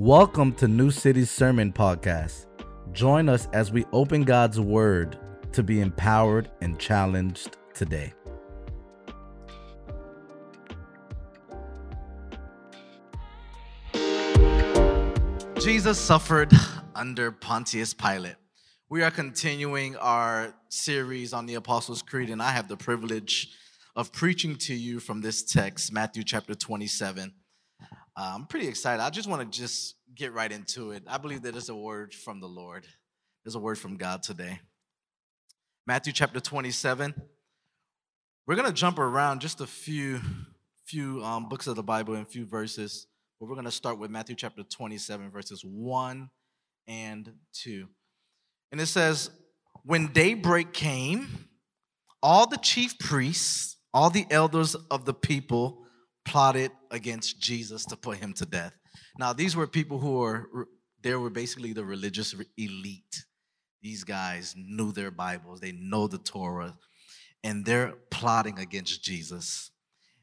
Welcome to New City Sermon Podcast. Join us as we open God's Word to be empowered and challenged today. Jesus suffered under Pontius Pilate. We are continuing our series on the Apostles' Creed, and I have the privilege of preaching to you from this text, Matthew chapter 27. Uh, I'm pretty excited. I just want to just get right into it. I believe that it's a word from the Lord. There's a word from God today. Matthew chapter 27. We're going to jump around just a few few um, books of the Bible and a few verses, but we're going to start with Matthew chapter 27 verses 1 and 2. And it says, "When daybreak came, all the chief priests, all the elders of the people plotted against Jesus to put him to death. Now, these were people who were, they were basically the religious elite. These guys knew their Bibles, they know the Torah, and they're plotting against Jesus.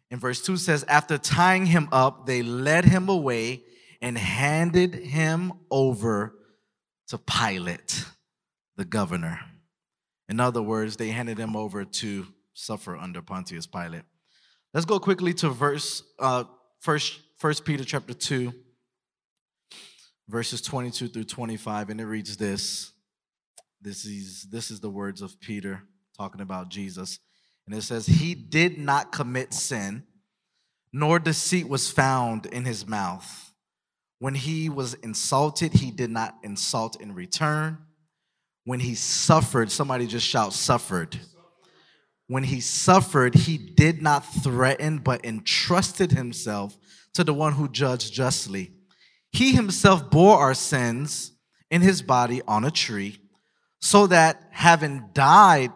And verse 2 says, After tying him up, they led him away and handed him over to Pilate, the governor. In other words, they handed him over to suffer under Pontius Pilate. Let's go quickly to verse uh, first, First Peter chapter two, verses twenty-two through twenty-five, and it reads this. This is this is the words of Peter talking about Jesus, and it says, "He did not commit sin, nor deceit was found in his mouth. When he was insulted, he did not insult in return. When he suffered, somebody just shout, suffered." When he suffered, he did not threaten, but entrusted himself to the one who judged justly. He himself bore our sins in his body on a tree, so that having died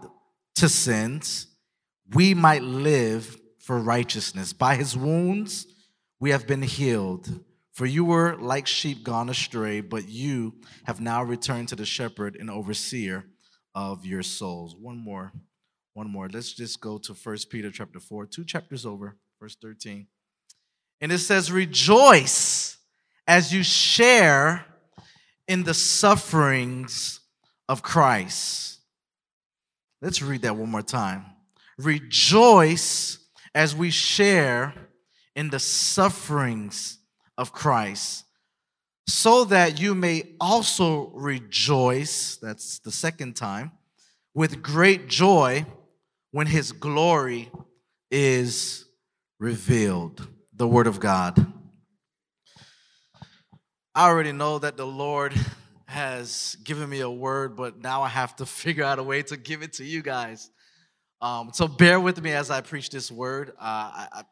to sins, we might live for righteousness. By his wounds, we have been healed. For you were like sheep gone astray, but you have now returned to the shepherd and overseer of your souls. One more one more. Let's just go to First Peter chapter 4, two chapters over, verse 13. And it says, Rejoice as you share in the sufferings of Christ. Let's read that one more time. Rejoice as we share in the sufferings of Christ, so that you may also rejoice. That's the second time with great joy when his glory is revealed. The word of God. I already know that the Lord has given me a word, but now I have to figure out a way to give it to you guys. Um, so bear with me as I preach this word. Uh, I, I,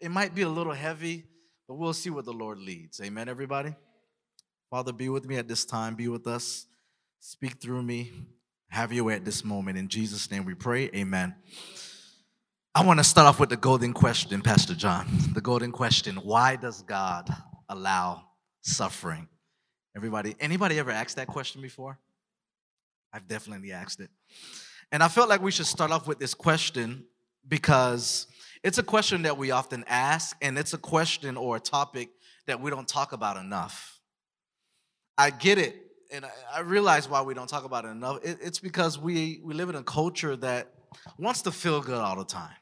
it might be a little heavy, but we'll see what the Lord leads. Amen, everybody? Father, be with me at this time. Be with us. Speak through me. Have your way at this moment. In Jesus' name we pray. Amen. I want to start off with the golden question, Pastor John. The golden question Why does God allow suffering? Everybody, anybody ever asked that question before? I've definitely asked it. And I felt like we should start off with this question because it's a question that we often ask, and it's a question or a topic that we don't talk about enough. I get it and I, I, realize why we don't talk about it enough. It, it's because we we live in a culture that wants to feel good all the time.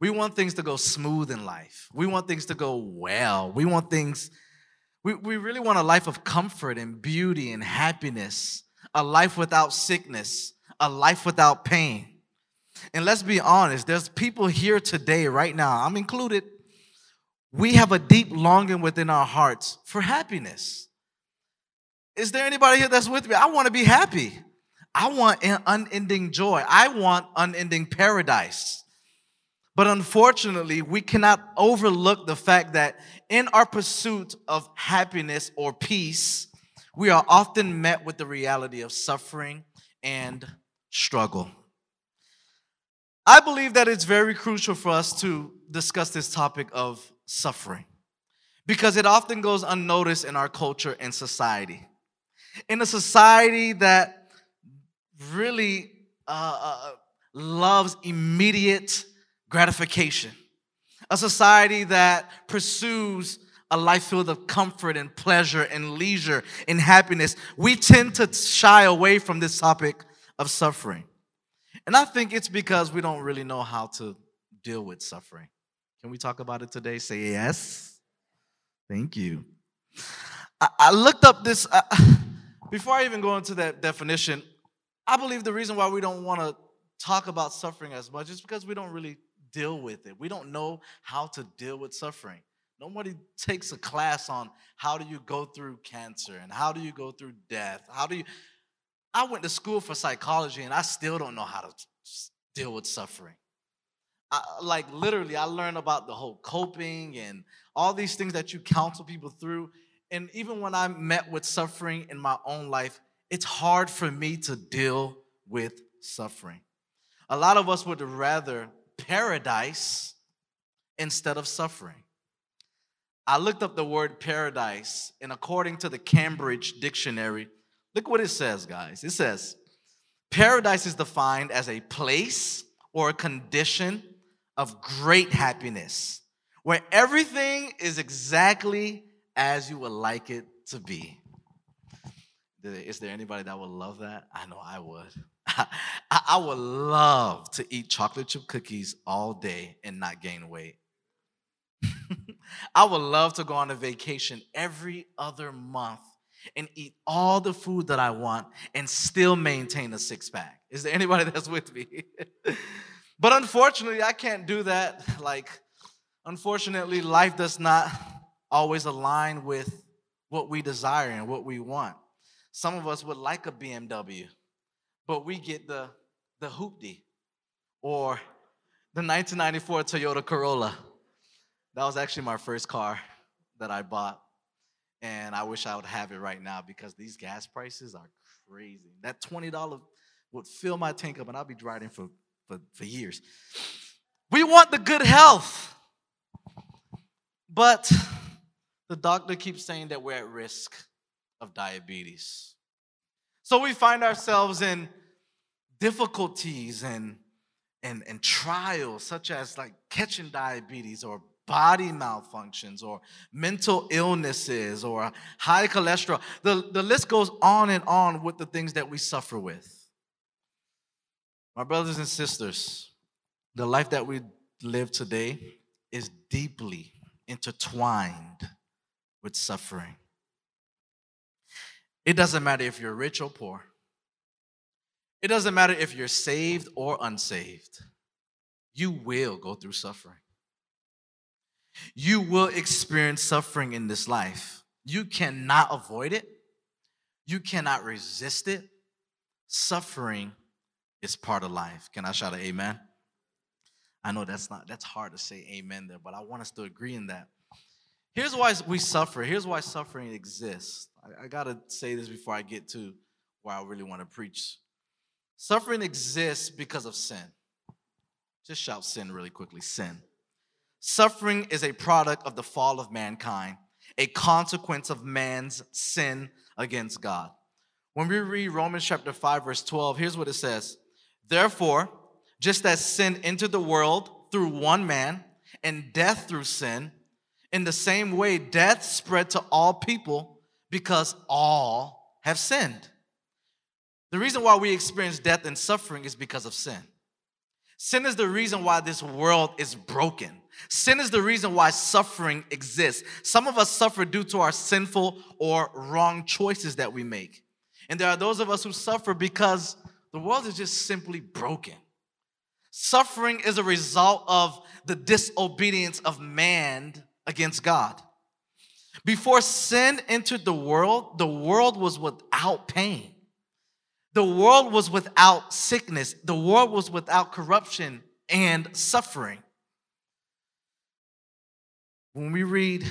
We want things to go smooth in life. We want things to go well. We want things. We, we really want a life of comfort and beauty and happiness, a life without sickness, a life without pain. And let's be honest, there's people here today, right now, I'm included. We have a deep longing within our hearts for happiness. Is there anybody here that's with me? I want to be happy. I want unending joy. I want unending paradise. But unfortunately, we cannot overlook the fact that in our pursuit of happiness or peace, we are often met with the reality of suffering and struggle. I believe that it's very crucial for us to discuss this topic of suffering because it often goes unnoticed in our culture and society in a society that really uh, uh, loves immediate gratification, a society that pursues a life filled of comfort and pleasure and leisure and happiness, we tend to shy away from this topic of suffering. And I think it's because we don't really know how to deal with suffering. Can we talk about it today? Say yes. Thank you. I, I looked up this, before I even go into that definition, I believe the reason why we don't want to talk about suffering as much is because we don't really deal with it. We don't know how to deal with suffering. Nobody takes a class on how do you go through cancer and how do you go through death. How do you I went to school for psychology and I still don't know how to deal with suffering. I, like literally I learned about the whole coping and all these things that you counsel people through and even when I met with suffering in my own life, it's hard for me to deal with suffering. A lot of us would rather paradise instead of suffering. I looked up the word paradise, and according to the Cambridge Dictionary, look what it says, guys. It says, Paradise is defined as a place or a condition of great happiness where everything is exactly as you would like it to be. Is there anybody that would love that? I know I would. I, would love to eat chocolate chip cookies all day and not gain weight. I would love to go on a vacation every other month and eat all the food that I want and still maintain a six pack. Is there anybody that's with me? but unfortunately, I can't do that. Like, unfortunately, life does not always align with what we desire and what we want. Some of us would like a BMW, but we get the, the Hoopty or the 1994 Toyota Corolla. That was actually my first car that I bought. And I wish I would have it right now because these gas prices are crazy. That $20 would fill my tank up and I'll be driving for, for, for years. We want the good health. But the doctor keeps saying that we're at risk of diabetes. So we find ourselves in difficulties and, and, and trials, such as like catching diabetes or body malfunctions or mental illnesses or high cholesterol. The, the list goes on and on with the things that we suffer with. My brothers and sisters, the life that we live today is deeply intertwined with suffering. It doesn't matter if you're rich or poor. It doesn't matter if you're saved or unsaved. You will go through suffering. You will experience suffering in this life. You cannot avoid it. You cannot resist it. Suffering is part of life. Can I shout an amen? I know that's not that's hard to say amen there, but I want us to agree in that. Here's why we suffer. Here's why suffering exists. I, I got to say this before I get to why I really want to preach. Suffering exists because of sin. Just shout sin really quickly sin. Suffering is a product of the fall of mankind, a consequence of man's sin against God. When we read Romans chapter 5, verse 12, here's what it says Therefore, just as sin entered the world through one man, and death through sin, in the same way, death spread to all people because all have sinned. The reason why we experience death and suffering is because of sin. Sin is the reason why this world is broken. Sin is the reason why suffering exists. Some of us suffer due to our sinful or wrong choices that we make. And there are those of us who suffer because the world is just simply broken. Suffering is a result of the disobedience of man against God. Before sin entered the world, the world was without pain. The world was without sickness. The world was without corruption and suffering. When we read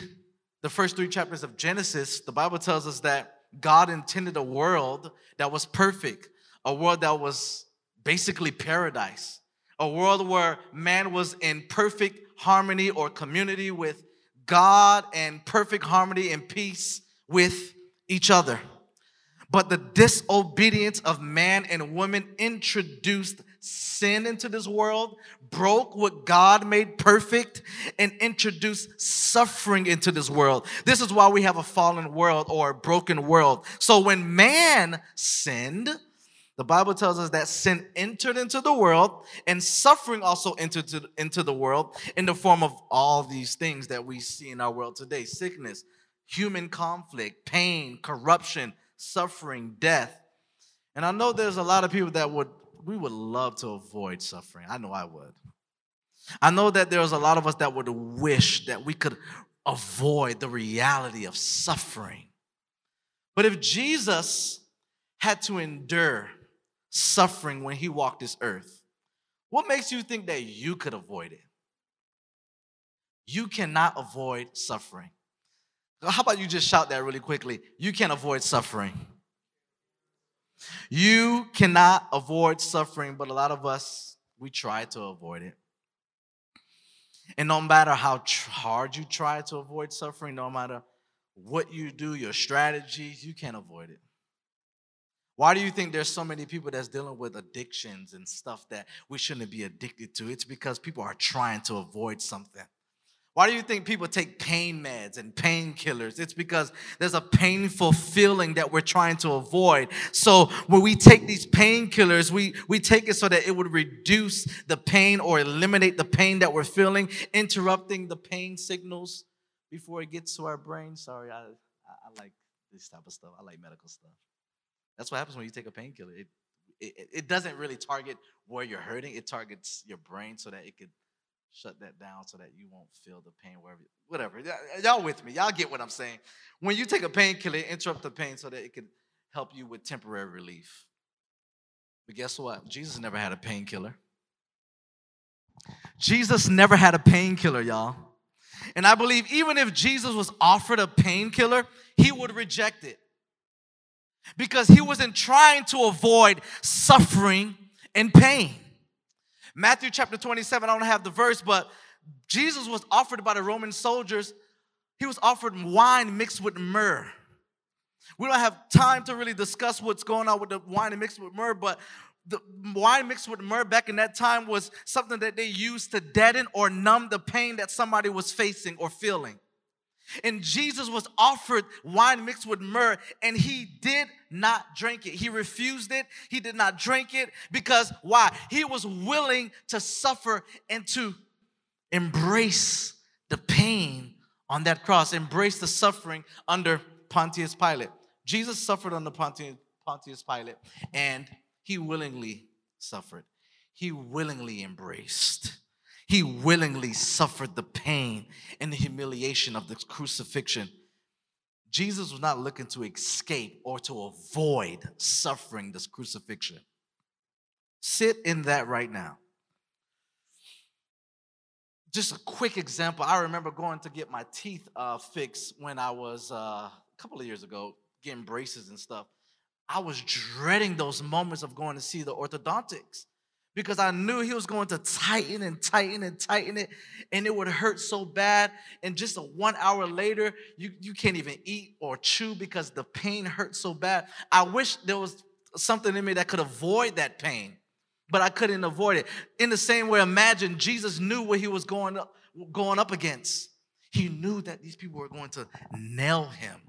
the first three chapters of Genesis, the Bible tells us that God intended a world that was perfect, a world that was basically paradise, a world where man was in perfect harmony or community with God and perfect harmony and peace with each other. But the disobedience of man and woman introduced sin into this world, broke what God made perfect, and introduced suffering into this world. This is why we have a fallen world or a broken world. So when man sinned, the Bible tells us that sin entered into the world and suffering also entered into the world in the form of all these things that we see in our world today sickness, human conflict, pain, corruption, suffering, death. And I know there's a lot of people that would, we would love to avoid suffering. I know I would. I know that there's a lot of us that would wish that we could avoid the reality of suffering. But if Jesus had to endure suffering when he walked this earth. What makes you think that you could avoid it? You cannot avoid suffering. How about you just shout that really quickly? You can't avoid suffering. You cannot avoid suffering, but a lot of us, we try to avoid it. And no matter how hard you try to avoid suffering, no matter what you do, your strategies, you can't avoid it. Why do you think there's so many people that's dealing with addictions and stuff that we shouldn't be addicted to? It's because people are trying to avoid something. Why do you think people take pain meds and painkillers? It's because there's a painful feeling that we're trying to avoid. So when we take these painkillers, we, we take it so that it would reduce the pain or eliminate the pain that we're feeling, interrupting the pain signals before it gets to our brain. Sorry, I, I, I like this type of stuff. I like medical stuff. That's what happens when you take a painkiller. It, it, it doesn't really target where you're hurting, it targets your brain so that it could shut that down so that you won't feel the pain wherever, whatever. Y'all with me? Y'all get what I'm saying? When you take a painkiller, interrupt the pain so that it can help you with temporary relief. But guess what? Jesus never had a painkiller. Jesus never had a painkiller, y'all. And I believe even if Jesus was offered a painkiller, he would reject it because he wasn't trying to avoid suffering and pain. Matthew chapter 27, I don't have the verse, but Jesus was offered by the Roman soldiers, he was offered wine mixed with myrrh. We don't have time to really discuss what's going on with the wine mixed with myrrh, but the wine mixed with myrrh back in that time was something that they used to deaden or numb the pain that somebody was facing or feeling. And Jesus was offered wine mixed with myrrh, and he did not drink it. He refused it. He did not drink it because why? He was willing to suffer and to embrace the pain on that cross, embrace the suffering under Pontius Pilate. Jesus suffered under Pontius, Pilate, and he willingly suffered. He willingly embraced he willingly suffered the pain and the humiliation of the crucifixion. Jesus was not looking to escape or to avoid suffering this crucifixion. Sit in that right now. Just a quick example. I remember going to get my teeth uh, fixed when I was uh, a couple of years ago, getting braces and stuff. I was dreading those moments of going to see the orthodontics because I knew he was going to tighten and tighten and tighten it, and it would hurt so bad. And just a one hour later, you, you can't even eat or chew because the pain hurt so bad. I wish there was something in me that could avoid that pain, but I couldn't avoid it. In the same way, imagine Jesus knew what he was going up, going up against. He knew that these people were going to nail him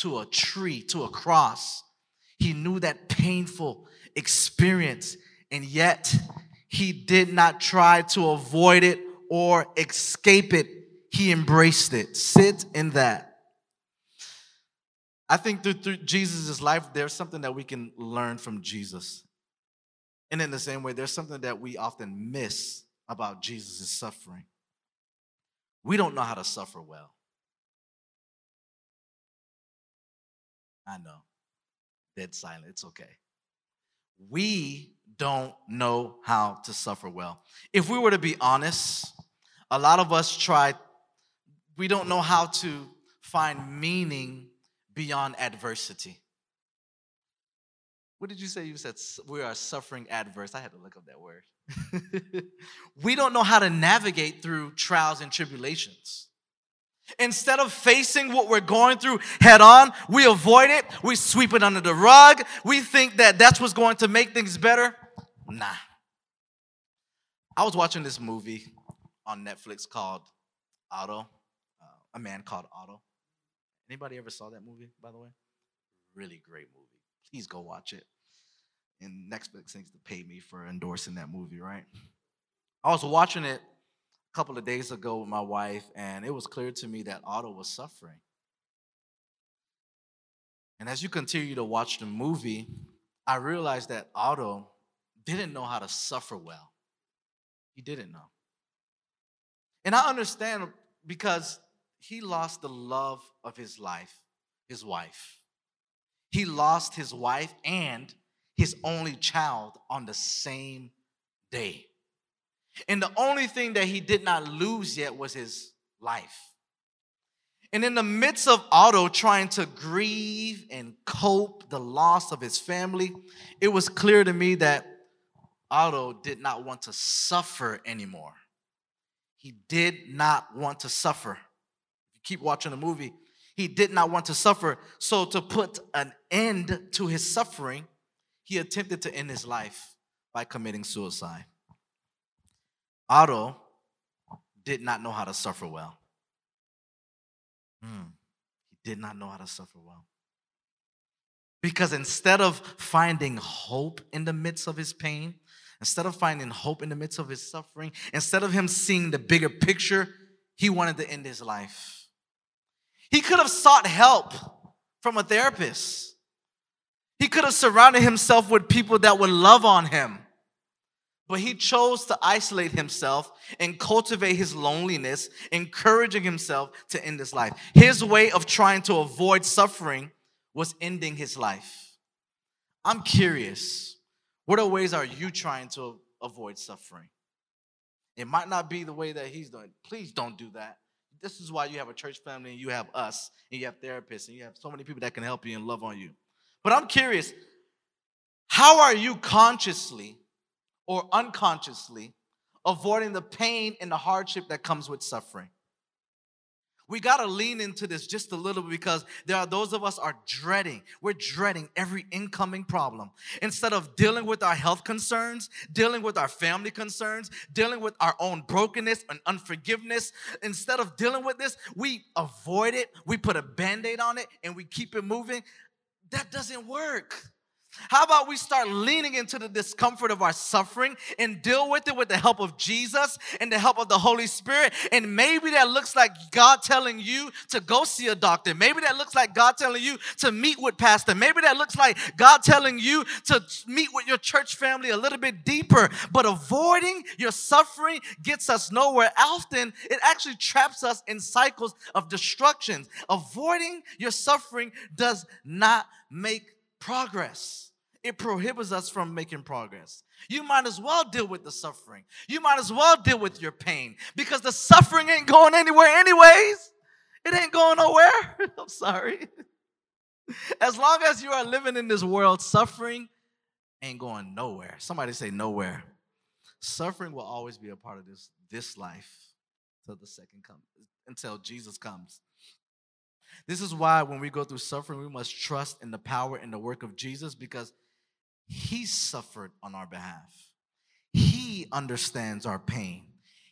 to a tree, to a cross. He knew that painful experience and yet he did not try to avoid it or escape it. He embraced it. Sit in that. I think through, through Jesus' life, there's something that we can learn from Jesus. And in the same way, there's something that we often miss about Jesus' suffering. We don't know how to suffer well. I know. Dead silent. It's okay. We don't know how to suffer well. If we were to be honest, a lot of us try, we don't know how to find meaning beyond adversity. What did you say? You said we are suffering adverse. I had to look up that word. we don't know how to navigate through trials and tribulations. Instead of facing what we're going through head on, we avoid it. We sweep it under the rug. We think that that's what's going to make things better. Nah, I was watching this movie on Netflix called Otto, uh, a man called Otto. Anybody ever saw that movie, by the way? Really great movie. Please go watch it. And Netflix needs to pay me for endorsing that movie, right? I was watching it a couple of days ago with my wife, and it was clear to me that Otto was suffering. And as you continue to watch the movie, I realized that Otto didn't know how to suffer well. He didn't know. And I understand because he lost the love of his life, his wife. He lost his wife and his only child on the same day. And the only thing that he did not lose yet was his life. And in the midst of Otto trying to grieve and cope the loss of his family, it was clear to me that Otto did not want to suffer anymore. He did not want to suffer. If you keep watching the movie, he did not want to suffer. So, to put an end to his suffering, he attempted to end his life by committing suicide. Otto did not know how to suffer well. Hmm. He did not know how to suffer well. Because instead of finding hope in the midst of his pain, instead of finding hope in the midst of his suffering, instead of him seeing the bigger picture, he wanted to end his life. He could have sought help from a therapist. He could have surrounded himself with people that would love on him. But he chose to isolate himself and cultivate his loneliness, encouraging himself to end his life. His way of trying to avoid suffering was ending his life. I'm curious, what are ways are you trying to avoid suffering? It might not be the way that he's doing. Please don't do that. This is why you have a church family and you have us and you have therapists and you have so many people that can help you and love on you. But I'm curious, how are you consciously or unconsciously avoiding the pain and the hardship that comes with suffering. We got to lean into this just a little bit because there are those of us are dreading. We're dreading every incoming problem. Instead of dealing with our health concerns, dealing with our family concerns, dealing with our own brokenness and unforgiveness, instead of dealing with this, we avoid it, we put a band-aid on it and we keep it moving. That doesn't work. How about we start leaning into the discomfort of our suffering and deal with it with the help of Jesus and the help of the Holy Spirit? And maybe that looks like God telling you to go see a doctor. Maybe that looks like God telling you to meet with pastor. Maybe that looks like God telling you to meet with your church family a little bit deeper. But avoiding your suffering gets us nowhere. Often it actually traps us in cycles of destructions. Avoiding your suffering does not make progress. It prohibits us from making progress. You might as well deal with the suffering. You might as well deal with your pain because the suffering ain't going anywhere, anyways. It ain't going nowhere. I'm sorry. As long as you are living in this world, suffering ain't going nowhere. Somebody say nowhere. Suffering will always be a part of this, this life till the second comes, until Jesus comes. This is why when we go through suffering, we must trust in the power and the work of Jesus because he suffered on our behalf. He understands our pain.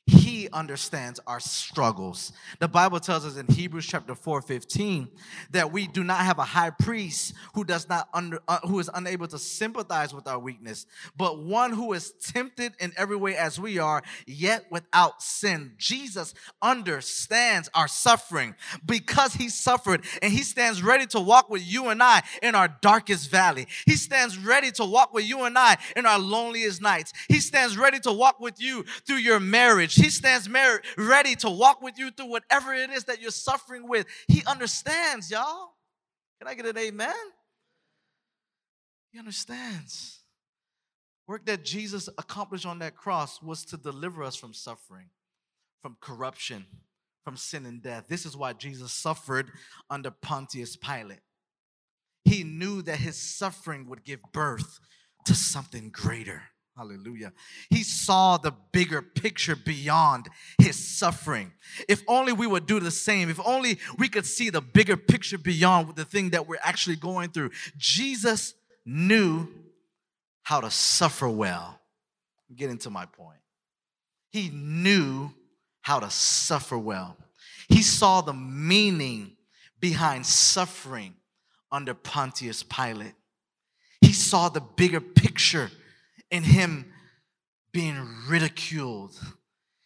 He understands our struggles. The Bible tells us in Hebrews chapter 4 15 that we do not have a high priest who does not under, uh, who is unable to sympathize with our weakness, but one who is tempted in every way as we are, yet without sin. Jesus understands our suffering because he suffered and he stands ready to walk with you and I in our darkest valley. He stands ready to walk with you and I in our loneliest nights. He stands ready to walk with you through your marriage he stands ready to walk with you through whatever it is that you're suffering with. He understands, y'all. Can I get an amen? He understands. Work that Jesus accomplished on that cross was to deliver us from suffering, from corruption, from sin and death. This is why Jesus suffered under Pontius Pilate. He knew that his suffering would give birth to something greater. Hallelujah. He saw the bigger picture beyond his suffering. If only we would do the same, if only we could see the bigger picture beyond the thing that we're actually going through. Jesus knew how to suffer well. I'm getting to my point. he knew how to suffer well. He saw the meaning behind suffering under Pontius Pilate. He saw the bigger picture in him being ridiculed.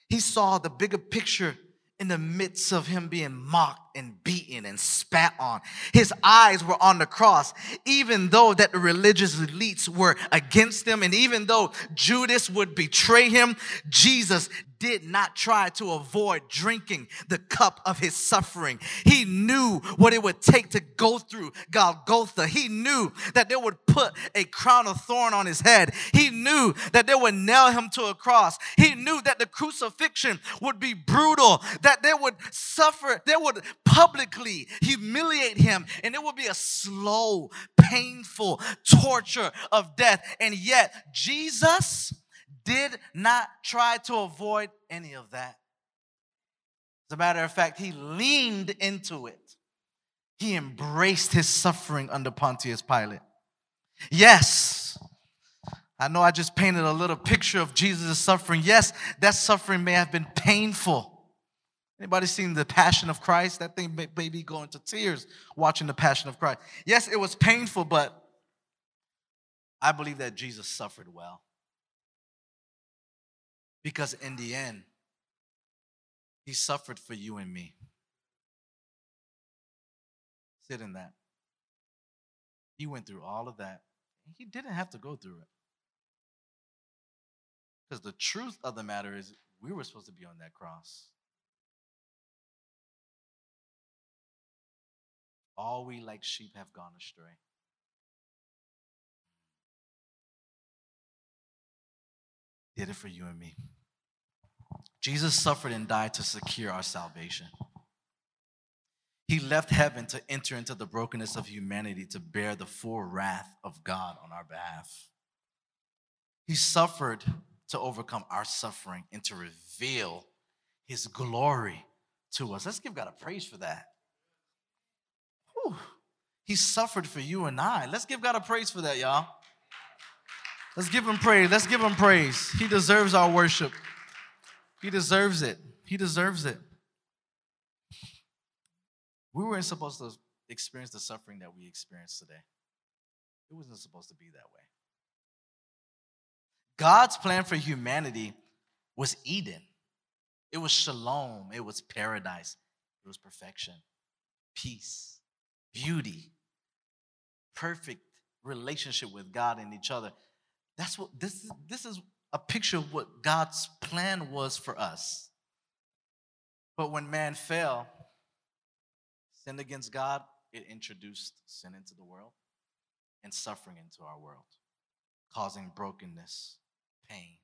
He saw the bigger picture in the midst of him being mocked and beaten and spat on. His eyes were on the cross, even though that the religious elites were against him, and even though Judas would betray him, Jesus did not try to avoid drinking the cup of his suffering. He knew what it would take to go through Golgotha. He knew that they would put a crown of thorn on his head. He knew that they would nail him to a cross. He knew that the crucifixion would be brutal, that they would suffer, they would publicly humiliate him, and it would be a slow, painful torture of death. And yet, Jesus did not try to avoid any of that. As a matter of fact, he leaned into it. He embraced his suffering under Pontius Pilate. Yes, I know I just painted a little picture of Jesus' suffering. Yes, that suffering may have been painful. Anybody seen the Passion of Christ? That thing may, be going to tears watching the Passion of Christ. Yes, it was painful, but I believe that Jesus suffered well. Because in the end, he suffered for you and me. Sit in that. He went through all of that. He didn't have to go through it. Because the truth of the matter is, we were supposed to be on that cross. All we like sheep have gone astray. Did it for you and me. Jesus suffered and died to secure our salvation. He left heaven to enter into the brokenness of humanity to bear the full wrath of God on our behalf. He suffered to overcome our suffering and to reveal his glory to us. Let's give God a praise for that. He suffered for you and I. Let's give God a praise for that, y'all. Let's give him praise. Let's give him praise. He deserves our worship. He deserves it. He deserves it. We weren't supposed to experience the suffering that we experience today. It wasn't supposed to be that way. God's plan for humanity was Eden. It was shalom. It was paradise. It was perfection, peace beauty, perfect relationship with God and each other. That's what this is, this is a picture of what God's plan was for us. But when man fell, sinned against God, it introduced sin into the world and suffering into our world, causing brokenness, pain.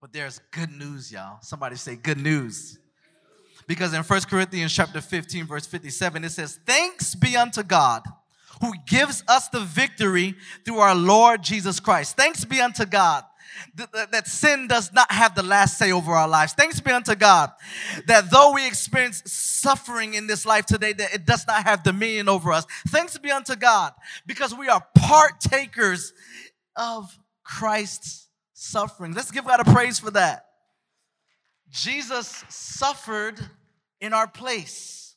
But there's good news, y'all. Somebody say good news. Because in 1 Corinthians chapter 15, verse 57, it says, Thanks be unto God who gives us the victory through our Lord Jesus Christ. Thanks be unto God that, sin does not have the last say over our lives. Thanks be unto God that though we experience suffering in this life today, that it does not have dominion over us. Thanks be unto God because we are partakers of Christ's suffering. Let's give God a praise for that. Jesus suffered in our place,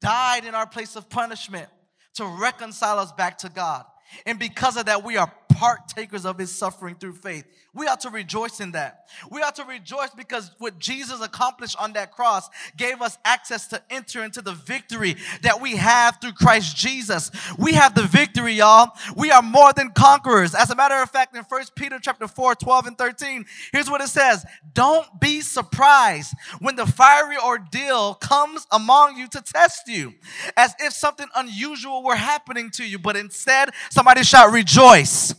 died in our place of punishment to reconcile us back to God. And because of that, we are partakers of his suffering through faith. We ought to rejoice in that. We ought to rejoice because what Jesus accomplished on that cross gave us access to enter into the victory that we have through Christ Jesus. We have the victory, y'all. We are more than conquerors. As a matter of fact, in 1 Peter chapter 4, 12 and 13, here's what it says. Don't be surprised when the fiery ordeal comes among you to test you, as if something unusual were happening to you, but instead, somebody shout rejoice.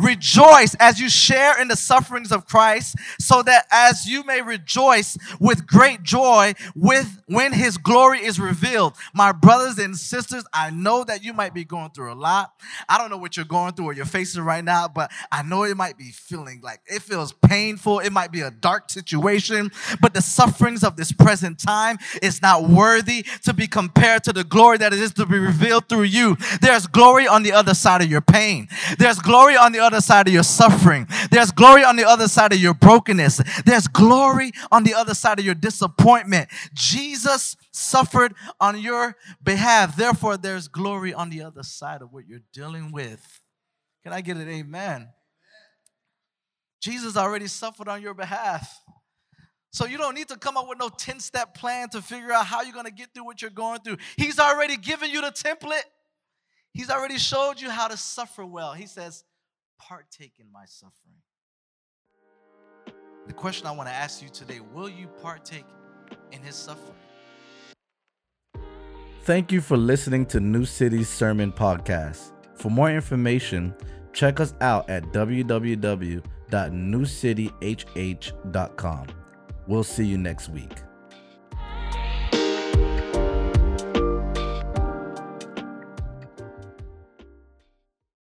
Rejoice as you share in the sufferings of Christ, so that as you may rejoice with great joy with when his glory is revealed. My brothers and sisters, I know that you might be going through a lot. I don't know what you're going through or you're facing right now, but I know it might be feeling like it feels painful. It might be a dark situation, but the sufferings of this present time is not worthy to be compared to the glory that is to be revealed through you. There's glory on the other side of your pain. There's glory on the other side of your suffering. There's glory on the other side of your brokenness. There's glory on the other side of your disappointment. Jesus suffered on your behalf. Therefore, there's glory on the other side of what you're dealing with. Can I get an amen? Jesus already suffered on your behalf. So you don't need to come up with no 10 step plan to figure out how you're going to get through what you're going through. He's already given you the template. He's already showed you how to suffer well. He says, partake in my suffering. The question I want to ask you today will you partake in his suffering? Thank you for listening to New City's Sermon Podcast. For more information, check us out at www.newcityhh.com. We'll see you next week.